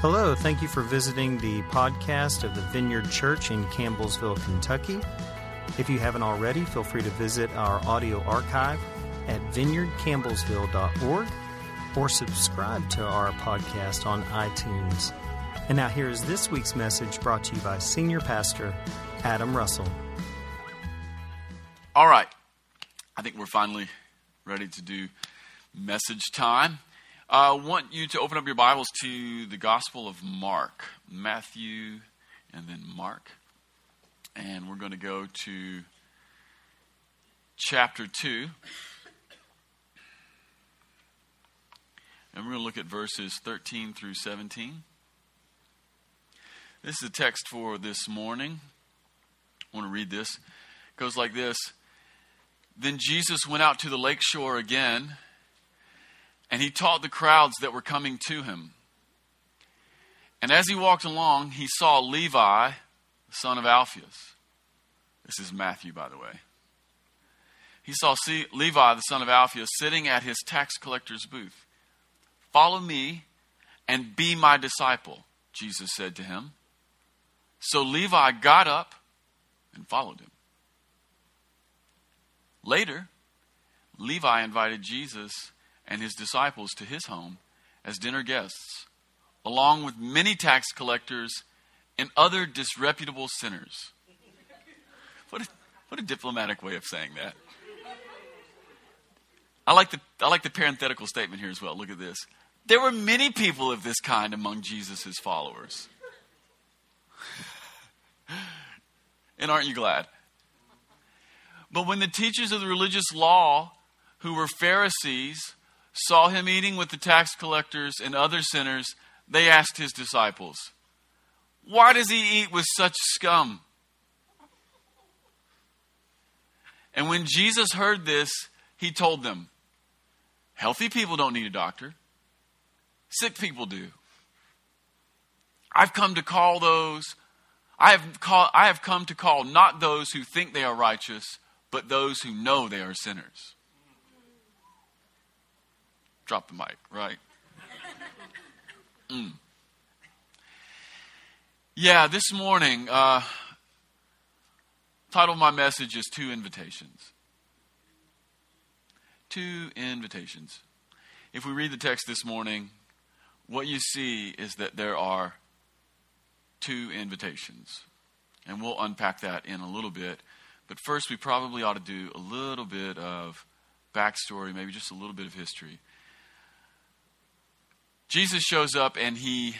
Hello, thank you for visiting the podcast of the Vineyard Church in Campbellsville, Kentucky. If you haven't already, feel free to visit our audio archive at vineyardcampbellsville.org or subscribe to our podcast on iTunes. And now, here is this week's message brought to you by Senior Pastor Adam Russell. All right. I think we're finally ready to do message time. I want you to open up your Bibles to the Gospel of Mark, Matthew, and then Mark. And we're going to go to chapter 2. And we're going to look at verses 13 through 17. This is the text for this morning. I want to read this. It goes like this Then Jesus went out to the lake shore again and he taught the crowds that were coming to him. And as he walked along, he saw Levi, the son of Alphaeus. This is Matthew, by the way. He saw Levi, the son of Alphaeus, sitting at his tax collector's booth. Follow me and be my disciple, Jesus said to him. So Levi got up and followed him. Later, Levi invited Jesus and his disciples to his home as dinner guests, along with many tax collectors and other disreputable sinners. What a, what a diplomatic way of saying that. I like, the, I like the parenthetical statement here as well. Look at this. There were many people of this kind among Jesus' followers. and aren't you glad? But when the teachers of the religious law, who were Pharisees, saw him eating with the tax collectors and other sinners, they asked his disciples, Why does he eat with such scum? And when Jesus heard this, he told them, Healthy people don't need a doctor, sick people do. I've come to call those, I have, call, I have come to call not those who think they are righteous, but those who know they are sinners. Drop the mic, right? Mm. Yeah, this morning, uh, title of my message is Two Invitations. Two invitations. If we read the text this morning, what you see is that there are two invitations. And we'll unpack that in a little bit. But first, we probably ought to do a little bit of backstory, maybe just a little bit of history. Jesus shows up and he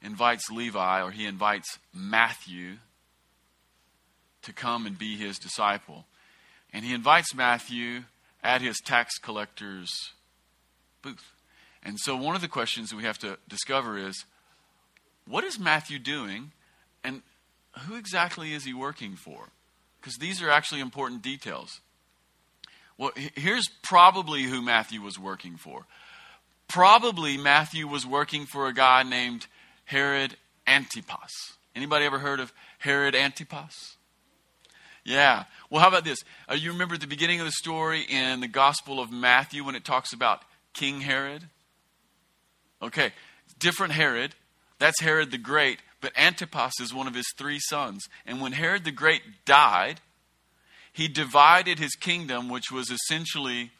invites Levi or he invites Matthew to come and be his disciple. And he invites Matthew at his tax collector's booth. And so, one of the questions we have to discover is what is Matthew doing and who exactly is he working for? Because these are actually important details. Well, here's probably who Matthew was working for. Probably Matthew was working for a guy named Herod Antipas. Anybody ever heard of Herod Antipas? Yeah. Well, how about this? Uh, you remember the beginning of the story in the Gospel of Matthew when it talks about King Herod? Okay, different Herod. That's Herod the Great, but Antipas is one of his three sons. And when Herod the Great died, he divided his kingdom, which was essentially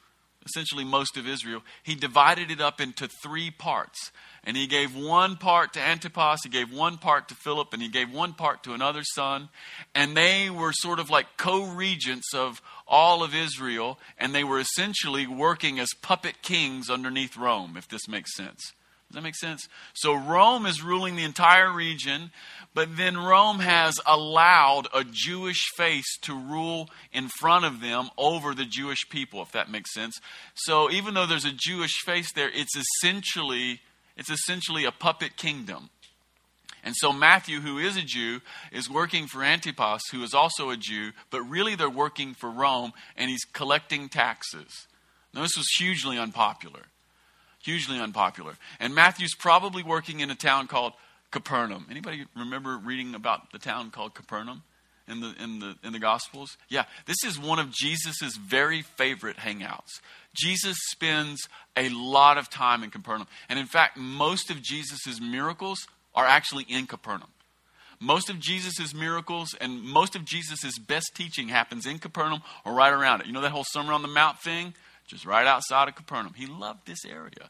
essentially most of Israel, he divided it up into three parts. And he gave one part to Antipas, he gave one part to Philip, and he gave one part to another son. And they were sort of like co regents of all of Israel, and they were essentially working as puppet kings underneath Rome, if this makes sense. Does that make sense? So Rome is ruling the entire region, but then Rome has allowed a Jewish face to rule in front of them over the Jewish people, if that makes sense. So even though there's a Jewish face there, it's essentially it's essentially a puppet kingdom. And so Matthew, who is a Jew, is working for Antipas, who is also a Jew, but really they're working for Rome, and he's collecting taxes. Now, this was hugely unpopular hugely unpopular. And Matthew's probably working in a town called Capernaum. Anybody remember reading about the town called Capernaum? in the in the in the gospels yeah this is one of jesus's very favorite hangouts jesus spends a lot of time in capernaum and in fact most of jesus's miracles are actually in capernaum most of Jesus's miracles and most of Jesus's best teaching happens in capernaum or right around it you know that whole sermon on the mount thing just right outside of capernaum he loved this area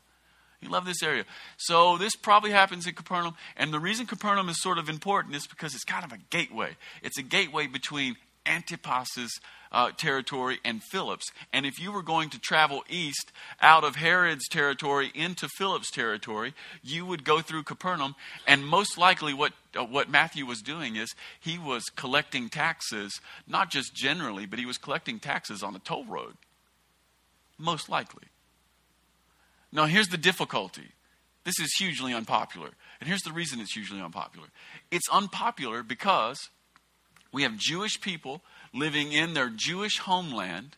he loved this area. So this probably happens in Capernaum. And the reason Capernaum is sort of important is because it's kind of a gateway. It's a gateway between Antipas's uh, territory and Philip's. And if you were going to travel east out of Herod's territory into Philip's territory, you would go through Capernaum. And most likely, what uh, what Matthew was doing is he was collecting taxes, not just generally, but he was collecting taxes on the toll road. Most likely. Now, here's the difficulty this is hugely unpopular. And here's the reason it's hugely unpopular it's unpopular because we have Jewish people living in their Jewish homeland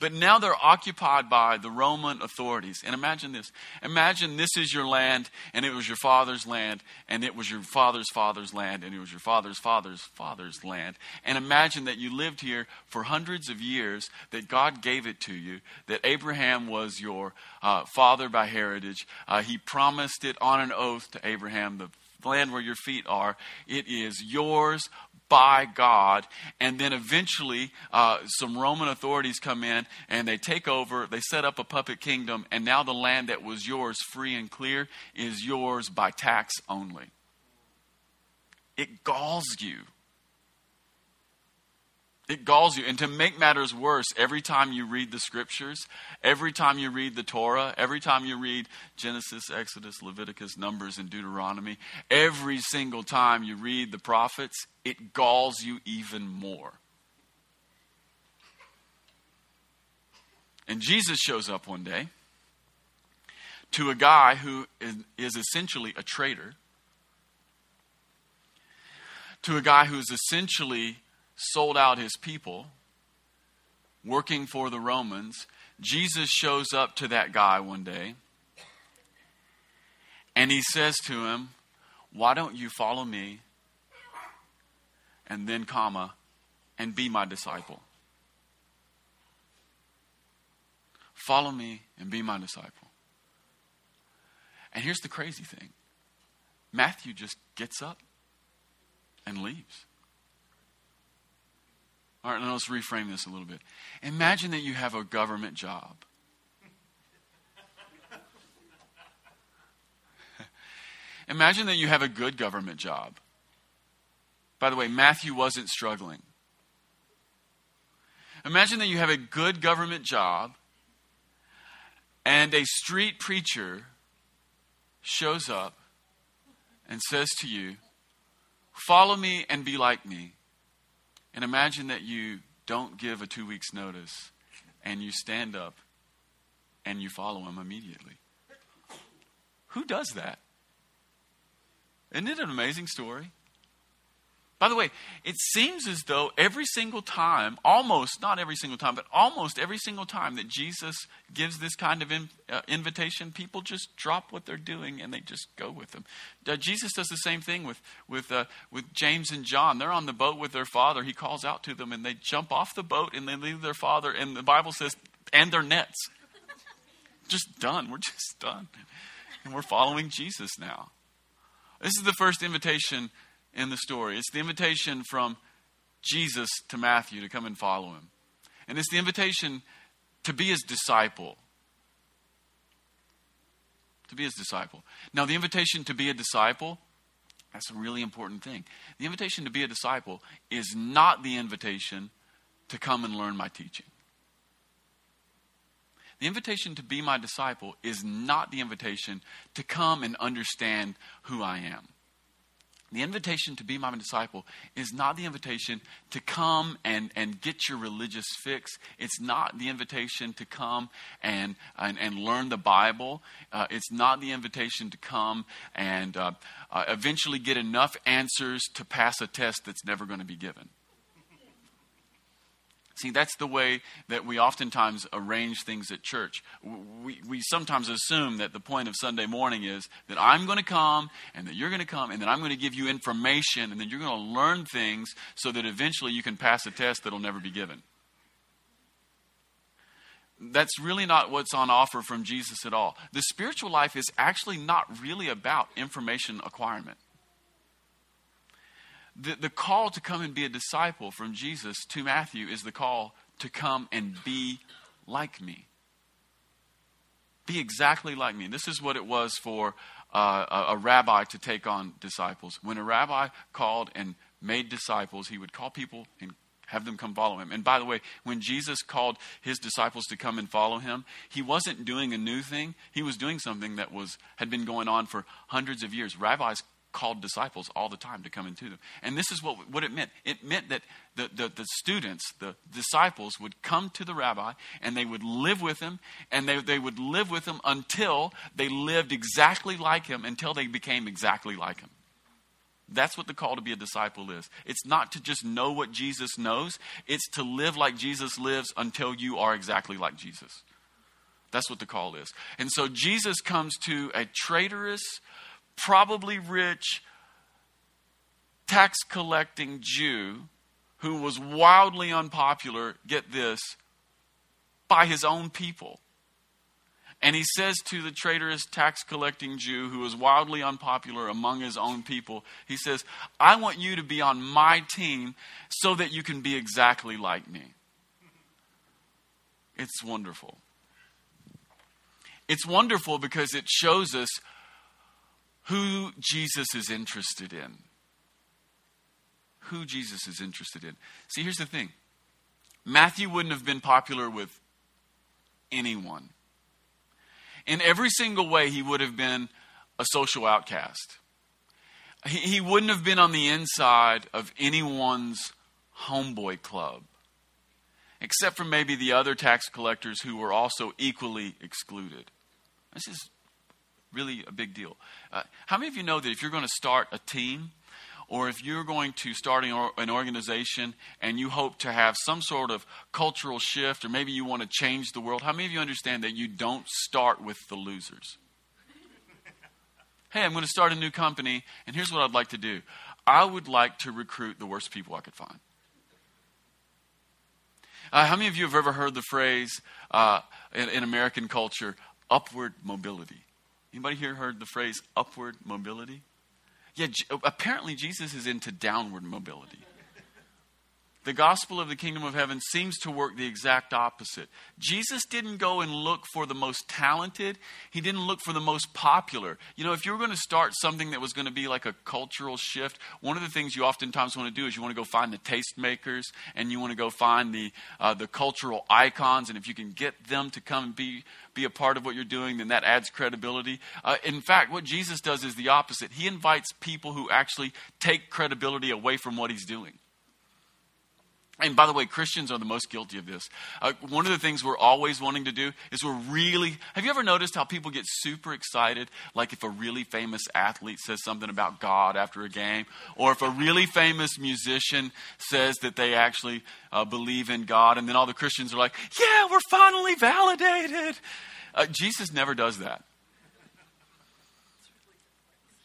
but now they're occupied by the Roman authorities. And imagine this. Imagine this is your land, and it was your father's land, and it was your father's father's land, and it was your father's father's father's land. And imagine that you lived here for hundreds of years, that God gave it to you, that Abraham was your uh, father by heritage. Uh, he promised it on an oath to Abraham, the land where your feet are. It is yours by God. And then eventually, uh, some Roman authorities come in and they take over, they set up a puppet kingdom, and now the land that was yours, free and clear, is yours by tax only. It galls you it galls you. And to make matters worse, every time you read the scriptures, every time you read the Torah, every time you read Genesis, Exodus, Leviticus, Numbers, and Deuteronomy, every single time you read the prophets, it galls you even more. And Jesus shows up one day to a guy who is, essentially a traitor, to a guy who's essentially sold out his people, working for the Romans. Jesus shows up to that guy one day and he says to him, Why don't you follow me? And then, comma, and be my disciple. Follow me and be my disciple. And here's the crazy thing Matthew just gets up and leaves. All right, let's reframe this a little bit. Imagine that you have a government job. Imagine that you have a good government job. By the way, Matthew wasn't struggling. Imagine that you have a good government job and a street preacher shows up and says to you, Follow me and be like me. And imagine that you don't give a two weeks' notice and you stand up and you follow him immediately. Who does that? Isn't it an amazing story? By the way, it seems as though every single time, almost, not every single time, but almost every single time that Jesus gives this kind of in, uh, invitation, people just drop what they're doing and they just go with them. Uh, Jesus does the same thing with, with, uh, with James and John. They're on the boat with their father. He calls out to them and they jump off the boat and they leave their father. And the Bible says, and their nets. just done. We're just done. And we're following Jesus now. This is the first invitation in the story. It's the invitation from Jesus to Matthew to come and follow him. And it's the invitation to be his disciple. To be his disciple. Now, the invitation to be a disciple, that's a really important thing. The invitation to be a disciple is not the invitation to come and learn my teaching. The invitation to be my disciple is not the invitation to come and understand who I am. The invitation to be my disciple is not the invitation to come and, and get your religious fix. It's not the invitation to come and, and, and learn the Bible. Uh, it's not the invitation to come and uh, uh, eventually get enough answers to pass a test that's never going to be given. See, that's the way that we oftentimes arrange things at church. We, we sometimes assume that the point of Sunday morning is that I'm going to come and that you're going to come and that I'm going to give you information and that you're going to learn things so that eventually you can pass a test that'll never be given. That's really not what's on offer from Jesus at all. The spiritual life is actually not really about information acquirement the, the call to come and be a disciple from Jesus to Matthew is the call to come and be like me. Be exactly like me. This is what it was for uh, a, a rabbi to take on disciples. When a rabbi called and made disciples, he would call people and have them come follow him. And by the way, when Jesus called his disciples to come and follow him, he wasn't doing a new thing. He was doing something that was had been going on for hundreds of years. Rabbis called disciples all the time to come into them. And this is what, what it meant it meant that the, the, the, students, the disciples, would come to the rabbi and they would live with him, and they, they would live with him until they lived exactly like him, until they became exactly like him. That's what the call to be a disciple is. It's not to just know what Jesus knows, it's to live like Jesus lives until you are exactly like Jesus. That's what the call is. And so Jesus comes to a traitorous, probably rich tax collecting Jew who was wildly unpopular, get this, by his own people. And he says to the traitorous tax collecting Jew who was wildly unpopular among his own people, he says, I want you to be on my team so that you can be exactly like me. It's wonderful. It's wonderful because it shows us who Jesus is interested in. Who Jesus is interested in. See, here's the thing Matthew wouldn't have been popular with anyone. In every single way, he would have been a social outcast. He, he wouldn't have been on the inside of anyone's homeboy club, except for maybe the other tax collectors who were also equally excluded. This is really a big deal. Uh, how many of you know that if you're going to start a team, or if you're going to start an organization and you hope to have some sort of cultural shift, or maybe you want to change the world, how many of you understand that you don't start with the losers? hey, I'm going to start a new company, and here's what I'd like to do I would like to recruit the worst people I could find. Uh, how many of you have ever heard the phrase uh, in, in American culture, upward mobility? Anybody here heard the phrase upward mobility? Yeah, apparently Jesus is into downward mobility. The gospel of the kingdom of heaven seems to work the exact opposite. Jesus didn't go and look for the most talented, he didn't look for the most popular. You know, if you were going to start something that was going to be like a cultural shift, one of the things you oftentimes want to do is you want to go find the tastemakers and you want to go find the, uh, the cultural icons. And if you can get them to come and be, be a part of what you're doing, then that adds credibility. Uh, in fact, what Jesus does is the opposite. He invites people who actually take credibility away from what he's doing. And by the way, Christians are the most guilty of this. Uh, one of the things we're always wanting to do is we're really. Have you ever noticed how people get super excited? Like if a really famous athlete says something about God after a game, or if a really famous musician says that they actually uh, believe in God, and then all the Christians are like, yeah, we're finally validated. Uh, Jesus never does that.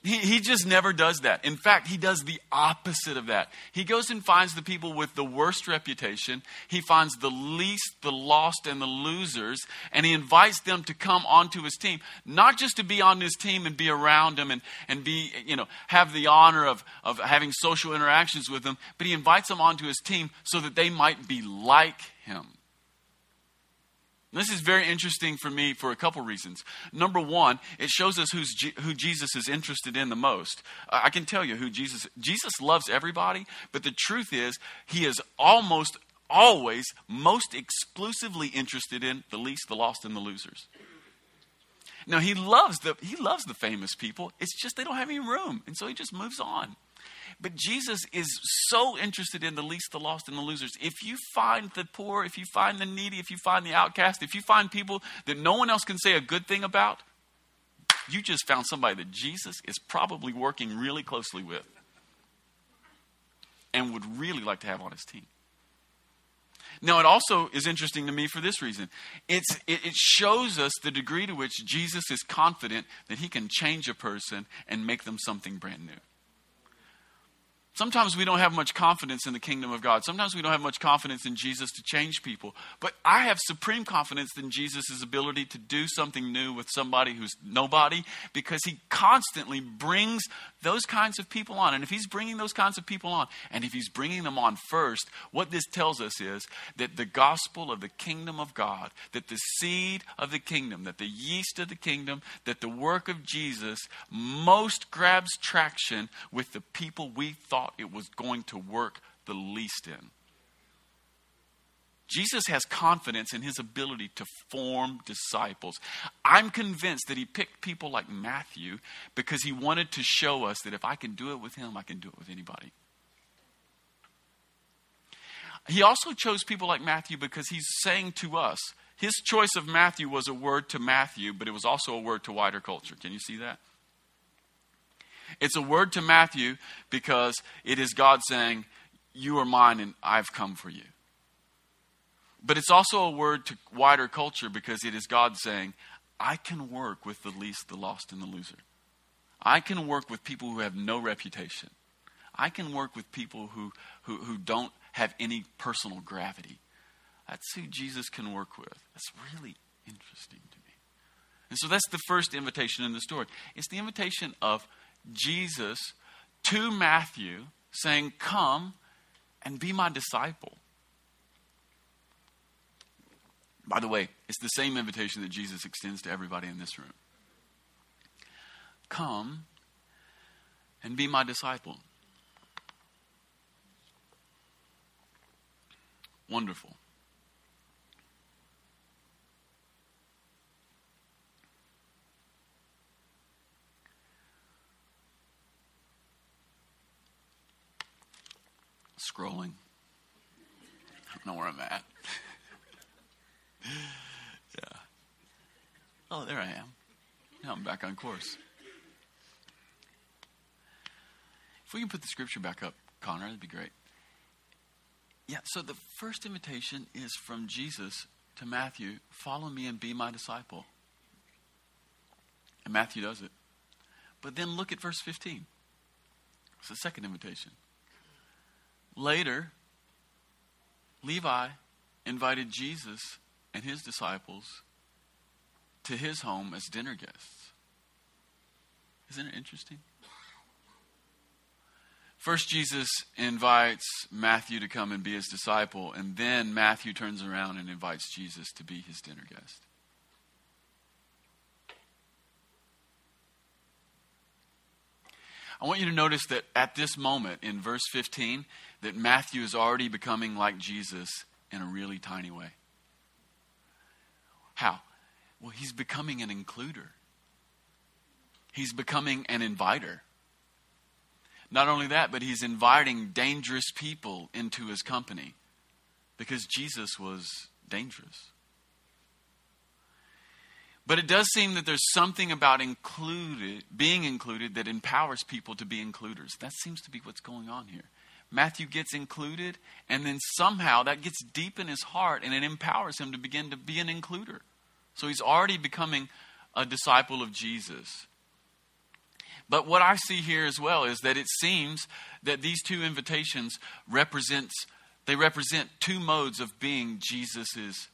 He, he just never does that. In fact, he does the opposite of that. He goes and finds the people with the worst reputation. He finds the least, the lost, and the losers, and he invites them to come onto his team, not just to be on his team and be around him and, and be, you know, have the honor of, of having social interactions with them, but he invites them onto his team so that they might be like him. This is very interesting for me for a couple reasons. Number one, it shows us who's who Jesus is interested in the most. I can tell you who Jesus Jesus loves everybody, but the truth is he is almost always most exclusively interested in the least, the lost, and the losers. Now he loves the he loves the famous people. It's just they don't have any room, and so he just moves on. But Jesus is so interested in the least, the lost, and the losers. If you find the poor, if you find the needy, if you find the outcast, if you find people that no one else can say a good thing about, you just found somebody that Jesus is probably working really closely with and would really like to have on his team. Now, it also is interesting to me for this reason. It's, it, it shows us the degree to which Jesus is confident that he can change a person and make them something brand new. Sometimes we don't have much confidence in the kingdom of God. Sometimes we don't have much confidence in Jesus to change people. But I have supreme confidence in Jesus' ability to do something new with somebody who's nobody because he constantly brings those kinds of people on. And if he's bringing those kinds of people on, and if he's bringing them on first, what this tells us is that the gospel of the kingdom of God, that the seed of the kingdom, that the yeast of the kingdom, that the work of Jesus most grabs traction with the people we thought thought it was going to work the least in. Jesus has confidence in his ability to form disciples. I'm convinced that he picked people like Matthew because he wanted to show us that if I can do it with him, I can do it with anybody. He also chose people like Matthew because he's saying to us, his choice of Matthew was a word to Matthew, but it was also a word to wider culture. Can you see that? It's a word to Matthew because it is God saying, You are mine and I've come for you. But it's also a word to wider culture because it is God saying, I can work with the least, the lost, and the loser. I can work with people who have no reputation. I can work with people who, who, who don't have any personal gravity. That's who Jesus can work with. That's really interesting to me. And so that's the first invitation in the story. It's the invitation of Jesus to Matthew saying, Come and be my disciple. By the way, it's the same invitation that Jesus extends to everybody in this room. Come and be my disciple. Wonderful. Scrolling. I don't know where I'm at. yeah. Oh, there I am. Now I'm back on course. If we can put the scripture back up, Connor, that'd be great. Yeah, so the first invitation is from Jesus to Matthew follow me and be my disciple. And Matthew does it. But then look at verse 15. It's the second invitation. Later, Levi invited Jesus and his disciples to his home as dinner guests. Isn't it interesting? First, Jesus invites Matthew to come and be his disciple, and then Matthew turns around and invites Jesus to be his dinner guest. I want you to notice that at this moment in verse 15, that Matthew is already becoming like Jesus in a really tiny way. How? Well, he's becoming an includer. He's becoming an inviter. Not only that, but he's inviting dangerous people into his company because Jesus was dangerous. But it does seem that there's something about included, being included that empowers people to be includers. That seems to be what's going on here. Matthew gets included, and then somehow that gets deep in his heart and it empowers him to begin to be an includer. So he's already becoming a disciple of Jesus. But what I see here as well is that it seems that these two invitations represents they represent two modes of being Jesus's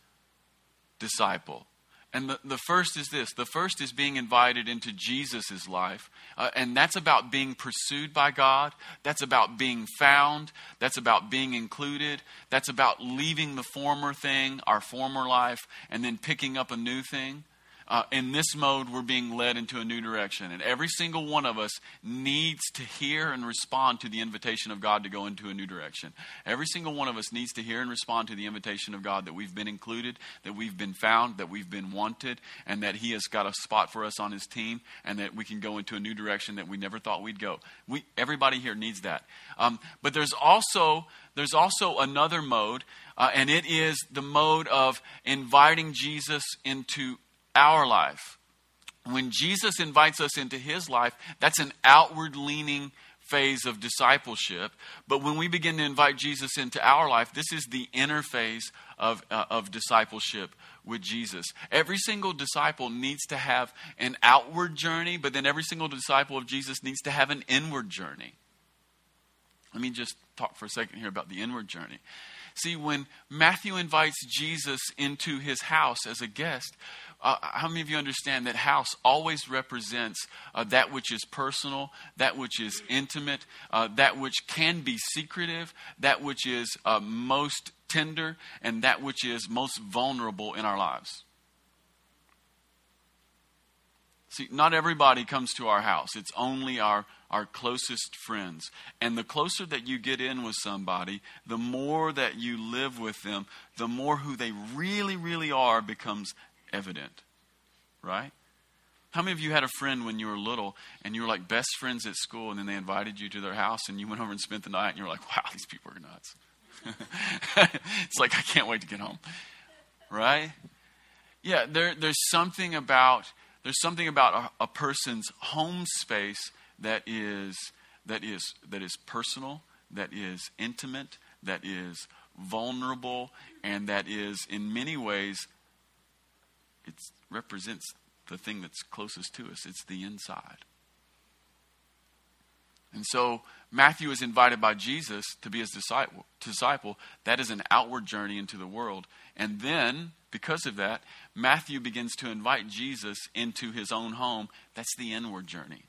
disciple. And the, the first is this the first is being invited into Jesus' life. Uh, and that's about being pursued by God. That's about being found. That's about being included. That's about leaving the former thing, our former life, and then picking up a new thing uh, in this mode, we're being led into a new direction. And every single one of us needs to hear and respond to the invitation of God to go into a new direction. Every single one of us needs to hear and respond to the invitation of God that we've been included, that we've been found, that we've been wanted, and that He has got a spot for us on His team, and that we can go into a new direction that we never thought we'd go. We, everybody here needs that. Um, but there's also there's also another mode, uh, and it is the mode of inviting Jesus into our life. When Jesus invites us into his life, that's an outward leaning phase of discipleship. But when we begin to invite Jesus into our life, this is the inner phase of, uh, of discipleship with Jesus. Every single disciple needs to have an outward journey, but then every single disciple of Jesus needs to have an inward journey. Let me just talk for a second here about the inward journey. See, when Matthew invites Jesus into his house as a guest, uh, how many of you understand that house always represents uh, that which is personal, that which is intimate, uh, that which can be secretive, that which is uh, most tender, and that which is most vulnerable in our lives? See, not everybody comes to our house. It's only our, our closest friends. And the closer that you get in with somebody, the more that you live with them, the more who they really, really are becomes evident. Right? How many of you had a friend when you were little and you were like best friends at school and then they invited you to their house and you went over and spent the night and you were like, wow, these people are nuts? it's like, I can't wait to get home. Right? Yeah, there, there's something about there's something about a, a person's home space that is that is that is personal, that is intimate, that is vulnerable, and that is in many ways it represents the thing that's closest to us. It's the inside. And so Matthew is invited by Jesus to be his disciple. disciple. That is an outward journey into the world. And then because of that, Matthew begins to invite Jesus into his own home. That's the inward journey.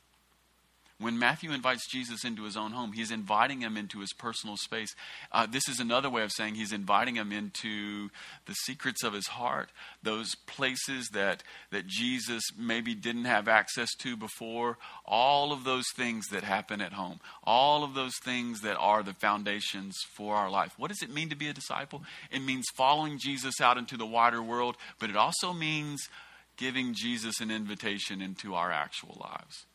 When Matthew invites Jesus into his own home, he's inviting him into his personal space. Uh, this is another way of saying he's inviting him into the secrets of his heart, those places that, that Jesus maybe didn't have access to before, all of those things that happen at home, all of those things that are the foundations for our life. What does it mean to be a disciple? It means following Jesus out into the wider world, but it also means giving Jesus an invitation into our actual lives.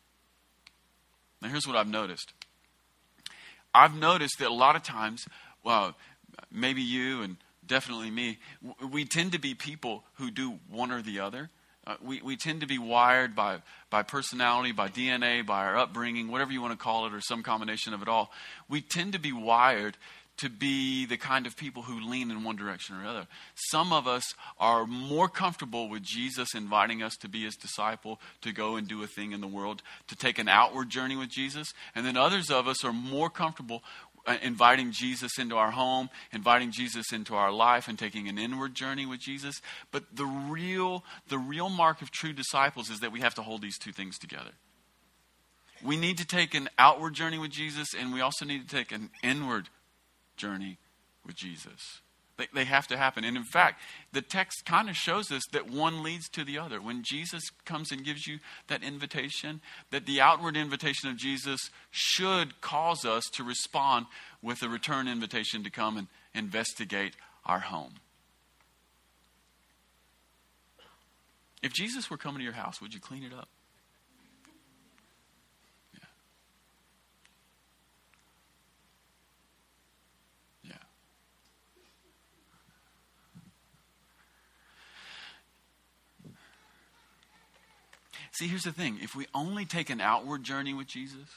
Now, here's what I've noticed I've noticed that a lot of times, well, maybe you and definitely me, we tend to be people who do one or the other. Uh, we, we tend to be wired by, by personality, by DNA, by our upbringing, whatever you want to call it, or some combination of it all. We tend to be wired to be the kind of people who lean in one direction or another. Some of us are more comfortable with Jesus inviting us to be his disciple, to go and do a thing in the world, to take an outward journey with Jesus. And then others of us are more comfortable uh, inviting Jesus into our home, inviting Jesus into our life and taking an inward journey with Jesus. But the real the real mark of true disciples is that we have to hold these two things together. We need to take an outward journey with Jesus and we also need to take an inward journey with Jesus. They, they have to happen. And in fact, the text kind of shows us that one leads to the other. When Jesus comes and gives you that invitation, that the outward invitation of Jesus should cause us to respond with a return invitation to come and investigate our home. If Jesus were coming to your house, would you clean it up? See, here's the thing if we only take an outward journey with Jesus,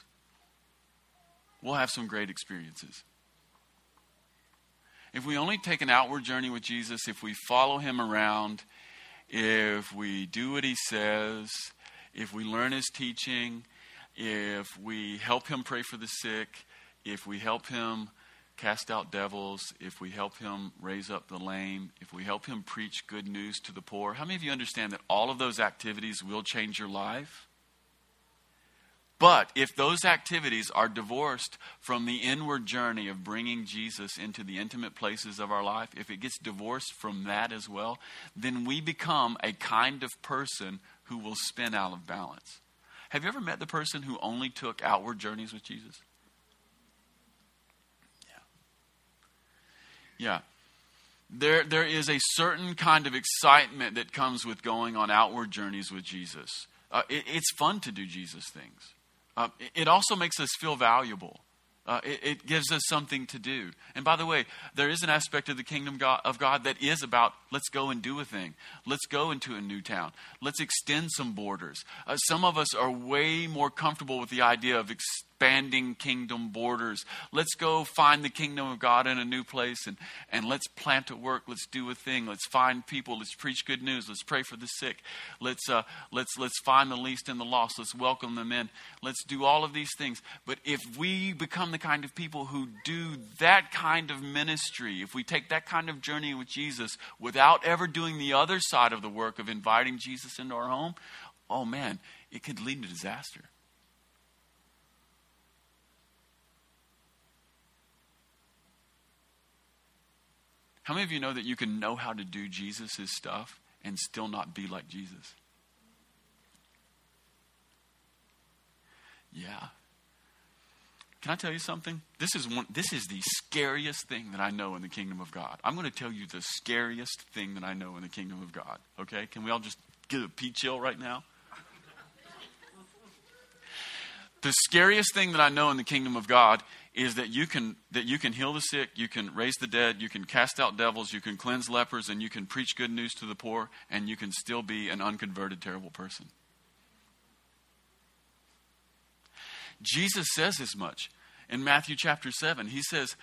we'll have some great experiences. If we only take an outward journey with Jesus, if we follow him around, if we do what he says, if we learn his teaching, if we help him pray for the sick, if we help him cast out devils, if we help him raise up the lame, if we help him preach good news to the poor, how many of you understand that all of those activities will change your life? But if those activities are divorced from the inward journey of bringing Jesus into the intimate places of our life, if it gets divorced from that as well, then we become a kind of person who will spin out of balance. Have you ever met the person who only took outward journeys with Jesus? Yeah. There, there is a certain kind of excitement that comes with going on outward journeys with Jesus. Uh, it, it's fun to do Jesus things. Uh, it, it, also makes us feel valuable. Uh, it, it, gives us something to do. And by the way, there is an aspect of the kingdom of God that is about Let's go and do a thing. Let's go into a new town. Let's extend some borders. Uh, some of us are way more comfortable with the idea of expanding kingdom borders. Let's go find the kingdom of God in a new place and, and let's plant a work. Let's do a thing. Let's find people. Let's preach good news. Let's pray for the sick. Let's, uh, let's, let's find the least and the lost. Let's welcome them in. Let's do all of these things. But if we become the kind of people who do that kind of ministry, if we take that kind of journey with Jesus without ever doing the other side of the work of inviting Jesus into our home, oh man, it could lead to disaster. How many of you know that you can know how to do Jesus' stuff and still not be like Jesus? Yeah. Can I tell you something? This is one this is the scariest thing that I know in the kingdom of God. I'm going to tell you the scariest thing that I know in the kingdom of God. Okay? Can we all just get a pea chill right now? the scariest thing that I know in the kingdom of God is that you can that you can heal the sick, you can raise the dead, you can cast out devils, you can cleanse lepers, and you can preach good news to the poor, and you can still be an unconverted, terrible person. Jesus says as much in Matthew chapter 7. He says,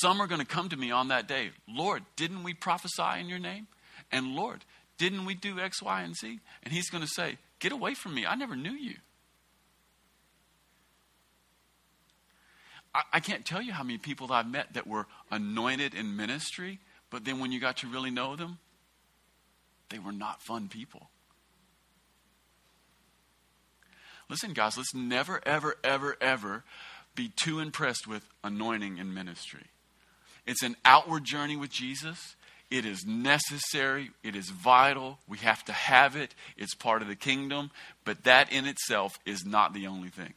Some are going to come to me on that day. Lord, didn't we prophesy in your name? And Lord, didn't we do X, Y, and Z? And he's going to say, Get away from me. I never knew you. I, I can't tell you how many people that I've met that were anointed in ministry, but then when you got to really know them, they were not fun people. Listen, guys, let's never, ever, ever, ever be too impressed with anointing in ministry. It's an outward journey with Jesus. It is necessary. It is vital. We have to have it. It's part of the kingdom. But that in itself is not the only thing.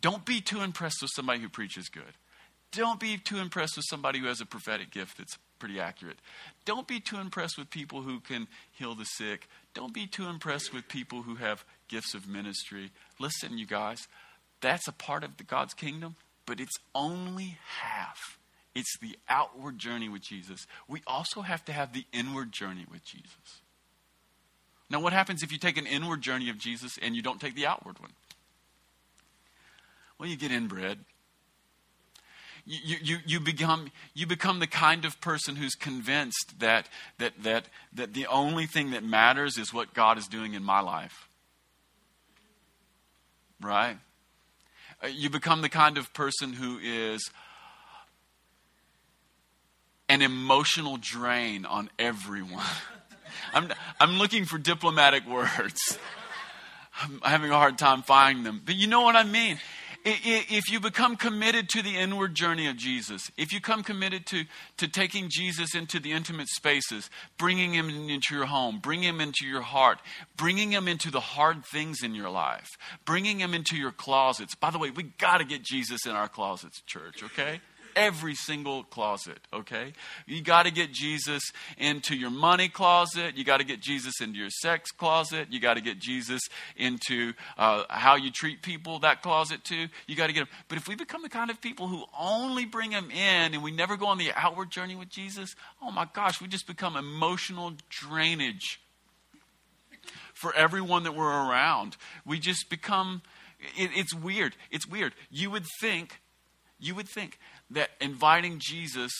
Don't be too impressed with somebody who preaches good. Don't be too impressed with somebody who has a prophetic gift that's pretty accurate. Don't be too impressed with people who can heal the sick. Don't be too impressed with people who have gifts of ministry. Listen, you guys, that's a part of the God's kingdom, but it's only half. It's the outward journey with Jesus. We also have to have the inward journey with Jesus. Now, what happens if you take an inward journey of Jesus and you don't take the outward one? Well, you get inbred. You, you, you, become, you become the kind of person who's convinced that, that, that, that the only thing that matters is what God is doing in my life. Right? Uh, you become the kind of person who is an emotional drain on everyone. I'm, I'm looking for diplomatic words. I'm having a hard time finding them. But you know what I mean if you become committed to the inward journey of Jesus, if you come committed to, to taking Jesus into the intimate spaces, bringing him into your home, bringing him into your heart, bringing him into the hard things in your life, bringing him into your closets. By the way, we got to get Jesus in our closets, church, okay? Every single closet, okay? You got to get Jesus into your money closet. You got to get Jesus into your sex closet. You got to get Jesus into uh, how you treat people, that closet too. You got to get him. But if we become the kind of people who only bring him in and we never go on the outward journey with Jesus, oh my gosh, we just become emotional drainage for everyone that we're around. We just become, it, it's weird. It's weird. You would think, you would think that inviting Jesus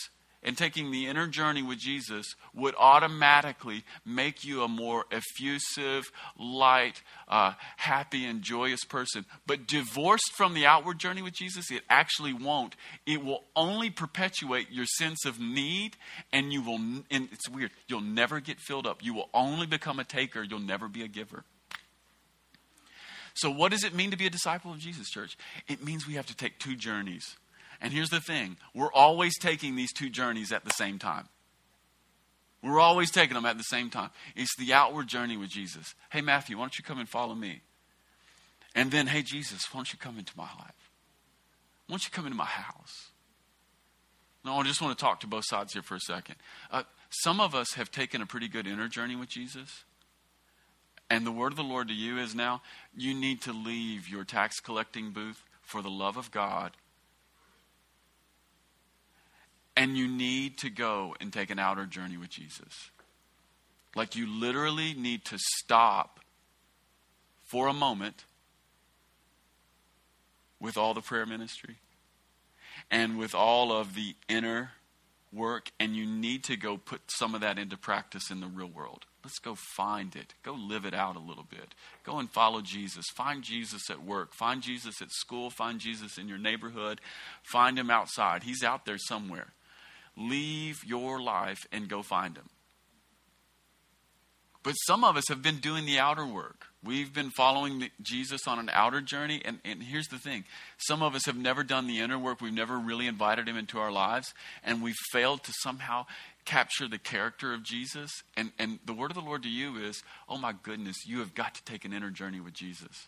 and taking the inner journey with Jesus would automatically make you a more effusive, light, uh, happy, and joyous person. But divorced from the outward journey with Jesus, it actually won't. It will only perpetuate your sense of need, and you will, and it's weird, you'll never get filled up. You will only become a taker, you'll never be a giver. So, what does it mean to be a disciple of Jesus, church? It means we have to take two journeys and here's the thing we're always taking these two journeys at the same time. We're always taking them at the same time. It's the outward journey with Jesus. Hey, Matthew, why don't you come and follow me? And then, hey, Jesus, why don't you come into my life? Why don't you come into my house? No, I just want to talk to both sides here for a second. Uh, some of us have taken a pretty good inner journey with Jesus. And the word of the Lord to you is now you need to leave your tax collecting booth for the love of God and you need to go and take an outer journey with Jesus. Like you literally need to stop for a moment with all the prayer ministry and with all of the inner work, and you need to go put some of that into practice in the real world. Let's go find it. Go live it out a little bit. Go and follow Jesus. Find Jesus at work. Find Jesus at school. Find Jesus in your neighborhood. Find him outside. He's out there somewhere. Leave your life and go find him. But some of us have been doing the outer work. We've been following the, Jesus on an outer journey. And, and here's the thing some of us have never done the inner work. We've never really invited him into our lives. And we've failed to somehow capture the character of Jesus. And, and the word of the Lord to you is oh my goodness, you have got to take an inner journey with Jesus.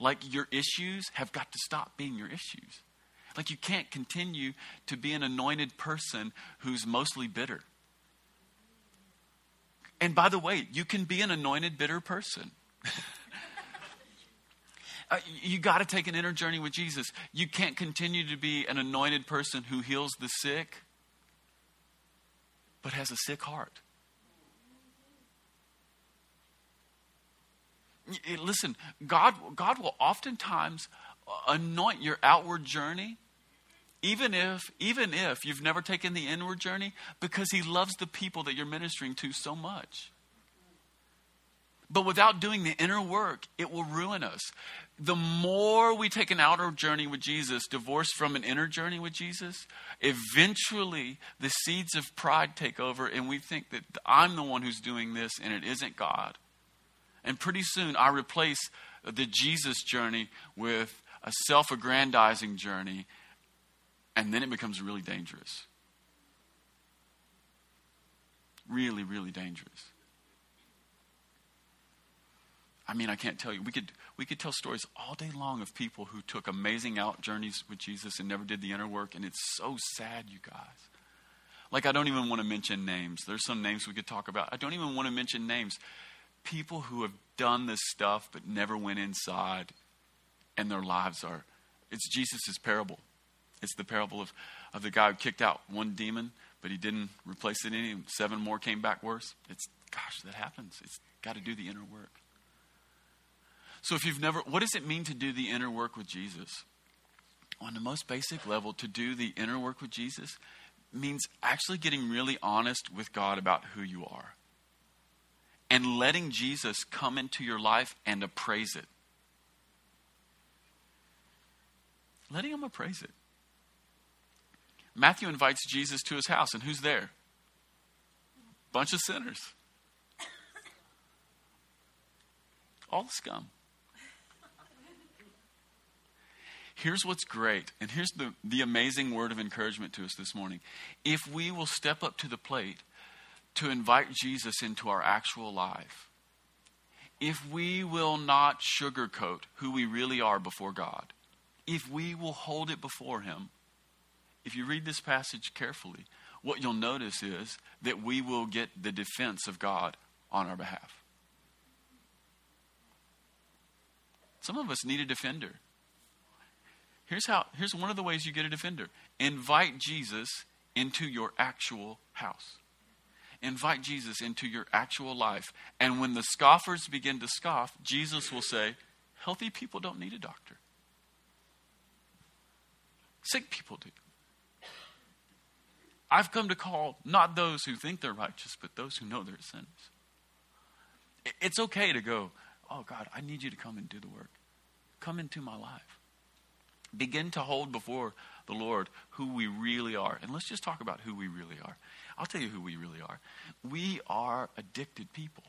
Like your issues have got to stop being your issues. Like you can't continue to be an anointed person who's mostly bitter. And by the way, you can be an anointed, bitter person. uh, you got to take an inner journey with Jesus. You can't continue to be an anointed person who heals the sick, but has a sick heart. Listen, God, God will oftentimes anoint your outward journey even if even if you've never taken the inward journey because he loves the people that you're ministering to so much. But without doing the inner work it will ruin us. The more we take an outer journey with jesus divorced from an inner journey with jesus eventually the seeds of pride take over and we think that i'm the one who's doing this and it isn't god. And pretty soon i replace the jesus journey with a self-aggrandizing journey and then it becomes really dangerous. Really, really dangerous. I mean, I can't tell you. We could we could tell stories all day long of people who took amazing out journeys with Jesus and never did the inner work, and it's so sad, you guys. Like I don't even want to mention names. There's some names we could talk about. I don't even want to mention names. People who have done this stuff but never went inside, and their lives are. It's Jesus' parable. It's the parable of, of the guy who kicked out one demon, but he didn't replace it any. Seven more came back worse. It's, gosh, that happens. It's got to do the inner work. So if you've never, what does it mean to do the inner work with Jesus? On the most basic level, to do the inner work with Jesus means actually getting really honest with God about who you are and letting Jesus come into your life and appraise it. Letting him appraise it. Matthew invites Jesus to his house, and who's there? Bunch of sinners. All the scum. Here's what's great, and here's the, the amazing word of encouragement to us this morning. If we will step up to the plate to invite Jesus into our actual life, if we will not sugarcoat who we really are before God, if we will hold it before Him, if you read this passage carefully, what you'll notice is that we will get the defense of God on our behalf. Some of us need a defender. Here's how here's one of the ways you get a defender. Invite Jesus into your actual house. Invite Jesus into your actual life. And when the scoffers begin to scoff, Jesus will say, Healthy people don't need a doctor. Sick people do. I've come to call not those who think they're righteous, but those who know they're sinners. It's okay to go, oh God, I need you to come and do the work. Come into my life. Begin to hold before the Lord who we really are. And let's just talk about who we really are. I'll tell you who we really are. We are addicted people.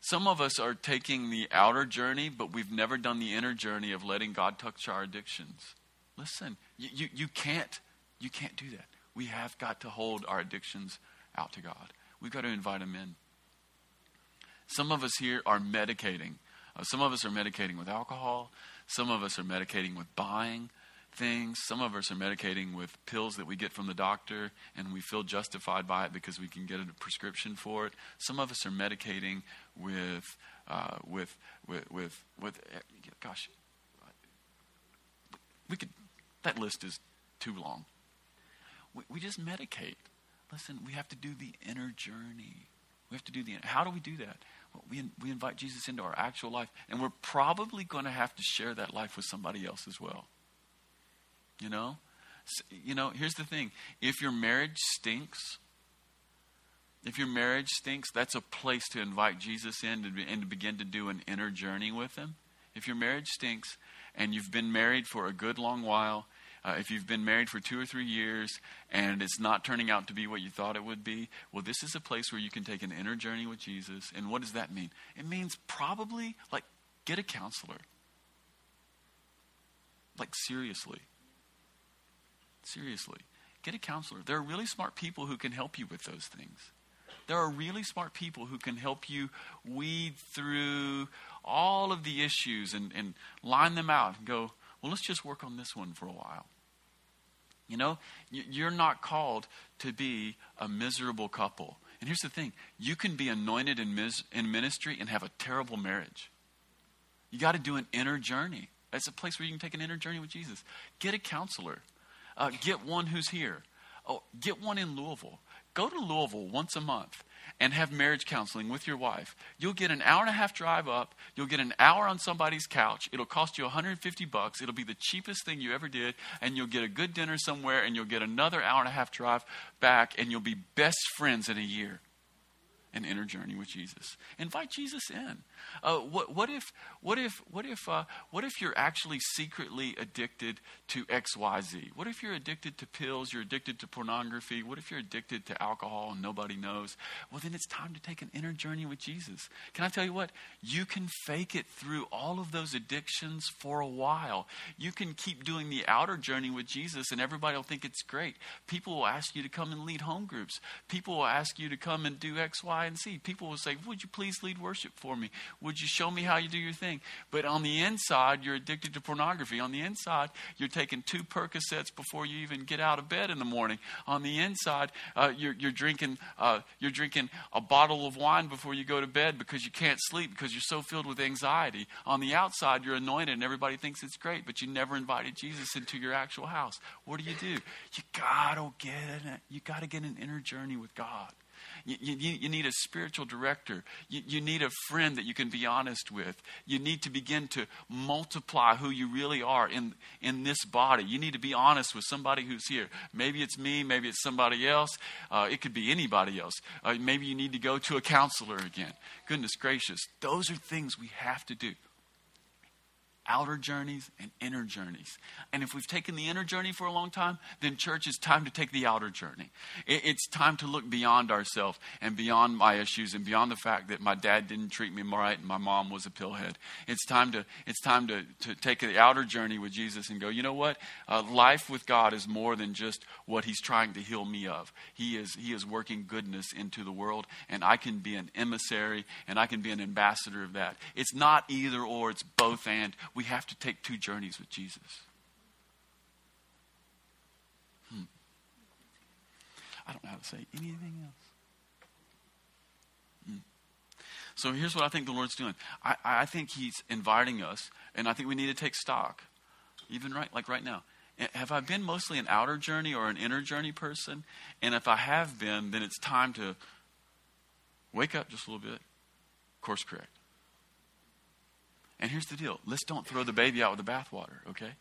Some of us are taking the outer journey, but we've never done the inner journey of letting God touch our addictions. Listen, you, you, you can't you can't do that. We have got to hold our addictions out to God. We've got to invite Him in. Some of us here are medicating. Uh, some of us are medicating with alcohol. Some of us are medicating with buying things. Some of us are medicating with pills that we get from the doctor and we feel justified by it because we can get a prescription for it. Some of us are medicating with, uh, with, with, with, with, uh, gosh, we could, that list is too long we, we just medicate. Listen, we have to do the inner journey. We have to do the. How do we do that? Well, we we invite Jesus into our actual life, and we're probably going to have to share that life with somebody else as well. You know, you know. Here's the thing: if your marriage stinks, if your marriage stinks, that's a place to invite Jesus in and, and to begin to do an inner journey with Him. If your marriage stinks and you've been married for a good long while, uh, if you've been married for two or three years and it's not turning out to be what you thought it would be, well, this is a place where you can take an inner journey with Jesus. And what does that mean? It means probably like get a counselor. Like, seriously. Seriously. Get a counselor. There are really smart people who can help you with those things. There are really smart people who can help you weed through all of the issues and, and line them out and go, well, let's just work on this one for a while. You know, you're not called to be a miserable couple. And here's the thing you can be anointed in, mis- in ministry and have a terrible marriage. You got to do an inner journey. That's a place where you can take an inner journey with Jesus. Get a counselor, uh, get one who's here. Oh, get one in Louisville. Go to Louisville once a month and have marriage counseling with your wife. You'll get an hour and a half drive up. You'll get an hour on somebody's couch. It'll cost you 150 bucks. It'll be the cheapest thing you ever did. And you'll get a good dinner somewhere and you'll get another hour and a half drive back and you'll be best friends in a year an inner journey with Jesus. Invite Jesus in. Uh, what, what, if, what if, what if, uh, what if you're actually secretly addicted to X, Y, Z? What if you're addicted to pills? You're addicted to pornography? What if you're addicted to alcohol and nobody knows? Well, then it's time to take an inner journey with Jesus. Can I tell you what? You can fake it through all of those addictions for a while. You can keep doing the outer journey with Jesus, and everybody will think it's great. People will ask you to come and lead home groups. People will ask you to come and do X, Y, and see. People will say, "Would you please lead worship for me?" Would you show me how you do your thing? But on the inside, you're addicted to pornography. On the inside, you're taking two Percocets before you even get out of bed in the morning. On the inside, uh, you're, you're, drinking, uh, you're drinking a bottle of wine before you go to bed because you can't sleep because you're so filled with anxiety. On the outside, you're anointed and everybody thinks it's great, but you never invited Jesus into your actual house. What do you do? You gotta get it. You gotta get an inner journey with God. You, you, you need a spiritual director. You, you need a friend that you can be honest with. You need to begin to multiply who you really are in, in this body. You need to be honest with somebody who's here. Maybe it's me, maybe it's somebody else. Uh, it could be anybody else. Uh, maybe you need to go to a counselor again. Goodness gracious. Those are things we have to do outer journeys and inner journeys. And if we've taken the inner journey for a long time, then church, is time to take the outer journey. It's time to look beyond ourselves and beyond my issues and beyond the fact that my dad didn't treat me right and my mom was a pillhead. It's time to, it's time to, to take the outer journey with Jesus and go, you know what? Uh, life with God is more than just what he's trying to heal me of. He is, he is working goodness into the world and I can be an emissary and I can be an ambassador of that. It's not either or, it's both and we have to take two journeys with Jesus. Hmm. I don't know how to say anything else. Hmm. So here's what I think the Lord's doing. I, I think He's inviting us, and I think we need to take stock, even right like right now. Have I been mostly an outer journey or an inner journey person? And if I have been, then it's time to wake up just a little bit, course correct. And here's the deal let's don't throw the baby out with the bathwater, okay?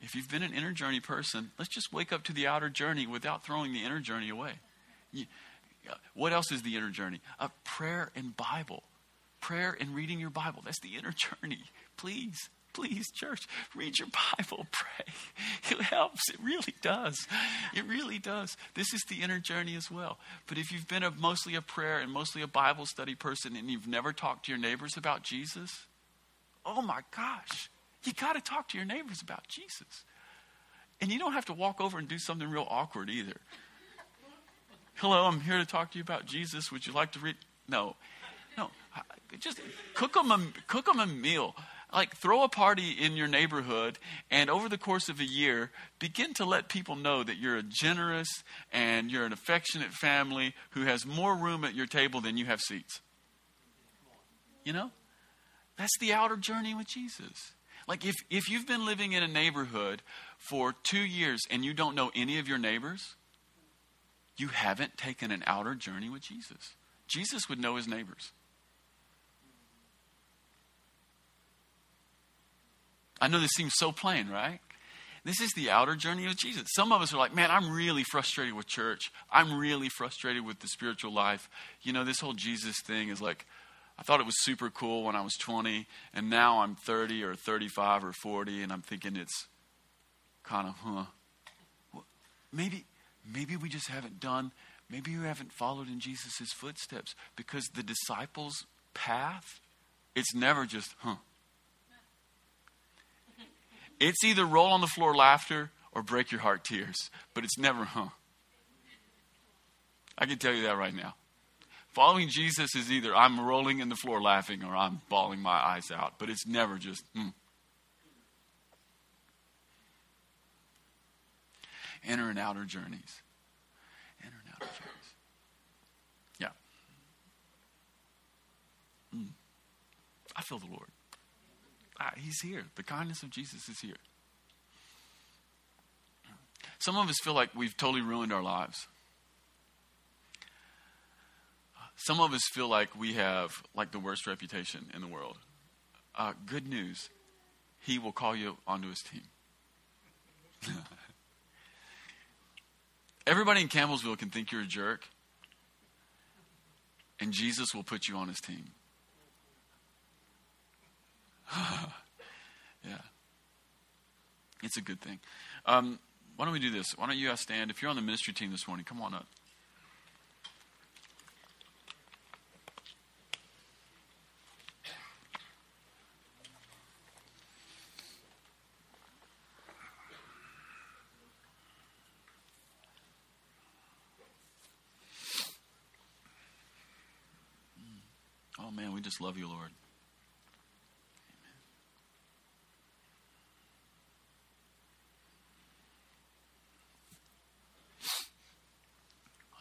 If you've been an inner journey person, let's just wake up to the outer journey without throwing the inner journey away. You, uh, what else is the inner journey? A prayer and Bible. Prayer and reading your Bible. That's the inner journey. Please, please, church, read your Bible, pray. It helps. It really does. It really does. This is the inner journey as well. But if you've been a, mostly a prayer and mostly a Bible study person and you've never talked to your neighbors about Jesus, oh my gosh, you got to talk to your neighbors about Jesus. And you don't have to walk over and do something real awkward either. Hello, I'm here to talk to you about Jesus. Would you like to read? No, no. Just cook them a, cook them a meal. Like throw a party in your neighborhood, and over the course of a year, begin to let people know that you're a generous and you're an affectionate family who has more room at your table than you have seats. You know? That's the outer journey with Jesus. Like if, if you've been living in a neighborhood for two years and you don't know any of your neighbors, you haven't taken an outer journey with Jesus. Jesus would know his neighbors. I know this seems so plain, right? This is the outer journey of Jesus. Some of us are like, man, I'm really frustrated with church. I'm really frustrated with the spiritual life. You know, this whole Jesus thing is like, I thought it was super cool when I was 20, and now I'm 30 or 35 or 40, and I'm thinking it's kind of, huh? Well, maybe, maybe we just haven't done, maybe we haven't followed in Jesus' footsteps because the disciples' path, it's never just, huh? It's either roll on the floor laughter or break your heart tears, but it's never, huh? I can tell you that right now. Following Jesus is either I'm rolling in the floor laughing or I'm bawling my eyes out, but it's never just, hmm. Inner and outer journeys. Inner and outer journeys. Yeah. Mm. I feel the Lord. He's here. The kindness of Jesus is here. Some of us feel like we've totally ruined our lives. Some of us feel like we have like the worst reputation in the world. Uh, good news, he will call you onto his team. Everybody in Campbellsville can think you're a jerk, and Jesus will put you on his team. yeah. It's a good thing. Um, why don't we do this? Why don't you guys stand? If you're on the ministry team this morning, come on up. Oh man, we just love you, Lord.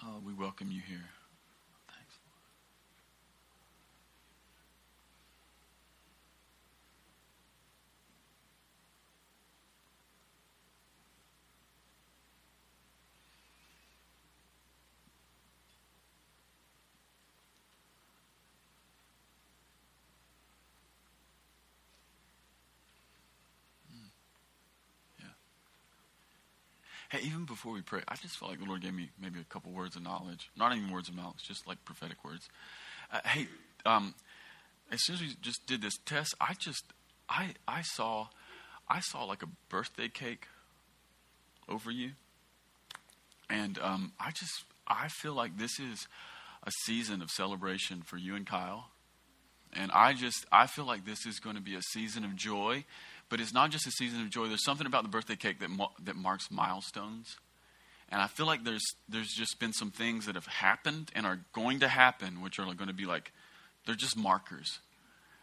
Oh, we welcome you here. Hey, even before we pray, I just felt like the Lord gave me maybe a couple words of knowledge. Not even words of knowledge, just like prophetic words. Uh, hey, um, as soon as we just did this test, I just, I, I saw, I saw like a birthday cake over you, and um, I just, I feel like this is a season of celebration for you and Kyle, and I just, I feel like this is going to be a season of joy but it's not just a season of joy. There's something about the birthday cake that, that marks milestones. And I feel like there's, there's just been some things that have happened and are going to happen, which are going to be like, they're just markers.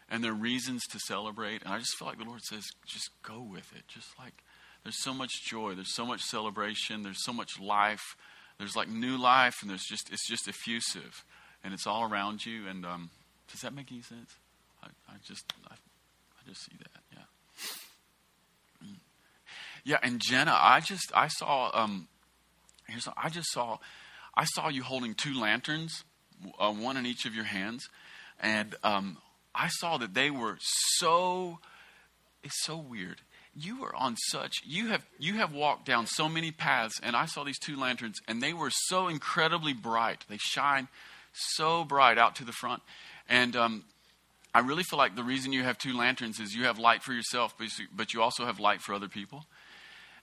And they're reasons to celebrate. And I just feel like the Lord says, just go with it. Just like, there's so much joy. There's so much celebration. There's so much life. There's like new life. And there's just, it's just effusive. And it's all around you. And um, does that make any sense? I, I just, I, I just see that. Yeah. And Jenna, I just I saw um, here's I just saw I saw you holding two lanterns, uh, one in each of your hands, and um, I saw that they were so it's so weird. You were on such you have you have walked down so many paths, and I saw these two lanterns, and they were so incredibly bright. They shine so bright out to the front, and um, I really feel like the reason you have two lanterns is you have light for yourself, but you also have light for other people.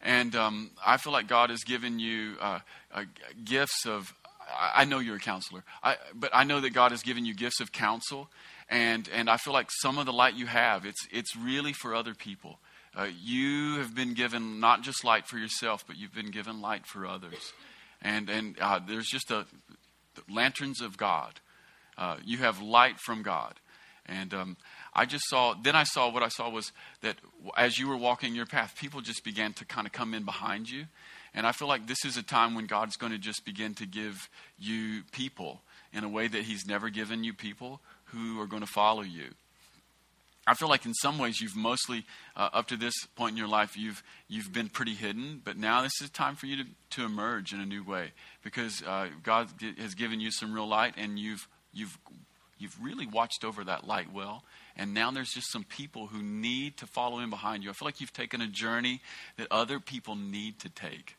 And um, I feel like God has given you uh, uh, gifts of, I know you're a counselor, I, but I know that God has given you gifts of counsel. And, and I feel like some of the light you have, it's, it's really for other people. Uh, you have been given not just light for yourself, but you've been given light for others. And, and uh, there's just a lanterns of God. Uh, you have light from God. And um, I just saw, then I saw what I saw was that as you were walking your path, people just began to kind of come in behind you. And I feel like this is a time when God's going to just begin to give you people in a way that He's never given you people who are going to follow you. I feel like in some ways you've mostly, uh, up to this point in your life, you've, you've been pretty hidden, but now this is time for you to, to emerge in a new way because uh, God has given you some real light and you've you've you've really watched over that light well, and now there's just some people who need to follow in behind you. I feel like you've taken a journey that other people need to take.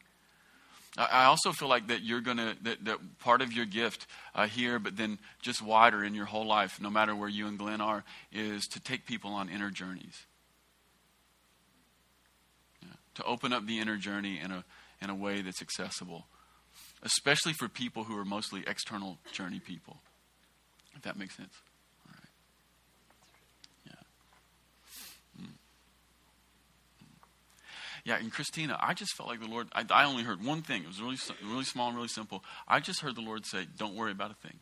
I also feel like that you're going to, that, that part of your gift uh, here, but then just wider in your whole life, no matter where you and Glenn are, is to take people on inner journeys. Yeah, to open up the inner journey in a, in a way that's accessible, especially for people who are mostly external journey people. If that makes sense. All right. Yeah, Yeah, and Christina, I just felt like the Lord, I, I only heard one thing. It was really, really small and really simple. I just heard the Lord say, Don't worry about a thing.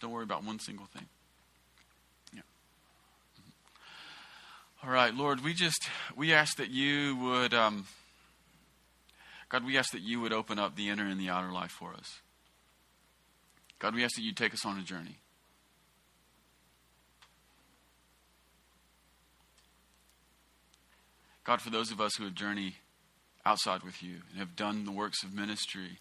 Don't worry about one single thing. Yeah. Mm-hmm. All right, Lord, we just, we ask that you would, um, God, we ask that you would open up the inner and the outer life for us. God, we ask that you take us on a journey. God, for those of us who have journeyed outside with you and have done the works of ministry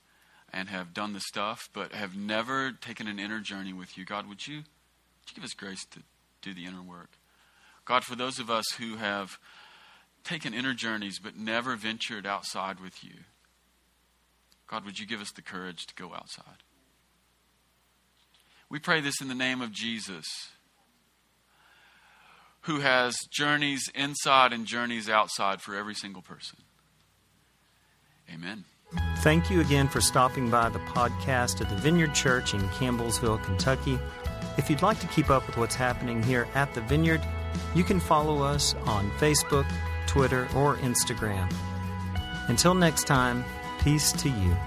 and have done the stuff, but have never taken an inner journey with you, God, would you, would you give us grace to do the inner work? God, for those of us who have taken inner journeys but never ventured outside with you, God, would you give us the courage to go outside? We pray this in the name of Jesus who has journeys inside and journeys outside for every single person. Amen. Thank you again for stopping by the podcast of the Vineyard Church in Campbellsville, Kentucky. If you'd like to keep up with what's happening here at the Vineyard, you can follow us on Facebook, Twitter, or Instagram. Until next time, peace to you.